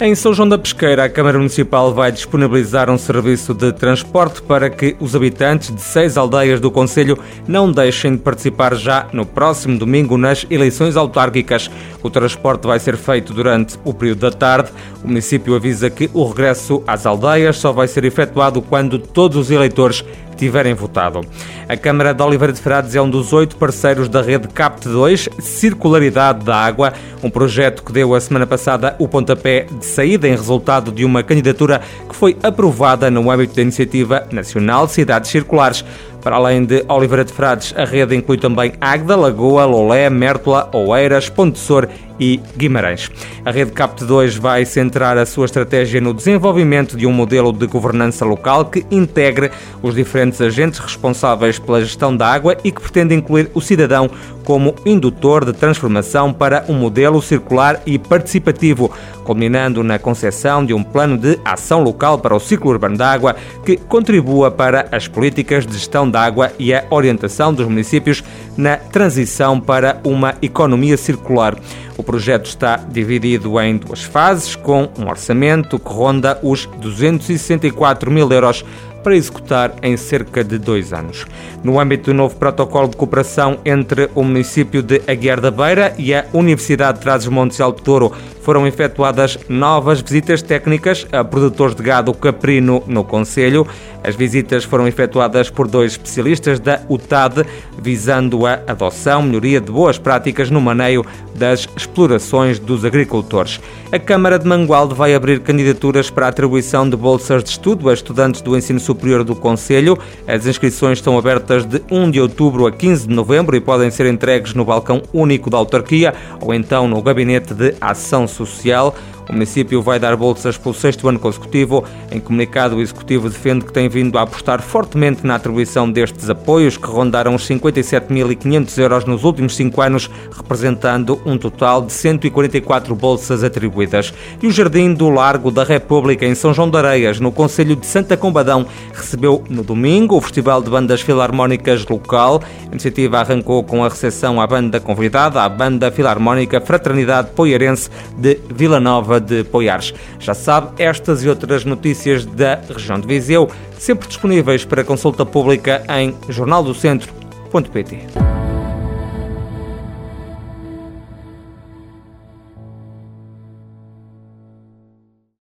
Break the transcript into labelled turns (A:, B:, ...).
A: Em São João da Pesqueira, a Câmara Municipal vai disponibilizar um serviço de transporte para que os habitantes de seis aldeias do Conselho não deixem de participar já no próximo domingo nas eleições autárquicas. O transporte vai ser feito durante o período da tarde. O município avisa que o regresso às aldeias só vai ser efetuado quando todos os eleitores tiverem votado. A Câmara de Oliveira de Frades é um dos oito parceiros da rede CAPT 2, Circularidade da Água, um projeto que deu a semana passada o pontapé de saída em resultado de uma candidatura que foi aprovada no âmbito da Iniciativa Nacional Cidades Circulares. Para além de Oliveira de Frades, a rede inclui também Águeda, Lagoa, Lolé, Mértola, Oeiras, Pontessor e Guimarães. A rede CAPT 2 vai centrar a sua estratégia no desenvolvimento de um modelo de governança local que integre os diferentes agentes responsáveis pela gestão da água e que pretende incluir o cidadão como indutor de transformação para um modelo circular e participativo, culminando na concepção de um plano de ação local para o ciclo urbano da água que contribua para as políticas de gestão da água e a orientação dos municípios na transição para uma economia circular. O projeto está dividido em duas fases, com um orçamento que ronda os 264 mil euros para executar em cerca de dois anos. No âmbito do novo protocolo de cooperação entre o município de Aguiar da Beira e a Universidade de Trás-os-Montes Alto Douro, foram efetuadas novas visitas técnicas a produtores de gado caprino no Conselho. As visitas foram efetuadas por dois especialistas da UTAD, visando a adoção, melhoria de boas práticas no maneio das explorações dos agricultores. A Câmara de Mangualde vai abrir candidaturas para a atribuição de bolsas de estudo a estudantes do ensino superior do Conselho. As inscrições estão abertas de 1 de outubro a 15 de novembro e podem ser entregues no balcão único da autarquia ou então no gabinete de ação social. O município vai dar bolsas pelo sexto ano consecutivo. Em comunicado, o Executivo defende que tem vindo a apostar fortemente na atribuição destes apoios, que rondaram os 57.500 euros nos últimos cinco anos, representando um total de 144 bolsas atribuídas. E o Jardim do Largo da República, em São João de Areias, no Conselho de Santa Combadão, recebeu no domingo o Festival de Bandas Filarmónicas local. A iniciativa arrancou com a recepção à banda convidada, a Banda Filarmónica Fraternidade Poiarense de Vila Nova de Poiares. Já sabe, estas e outras notícias da região de Viseu, sempre disponíveis para consulta pública em jornaldocentro.pt.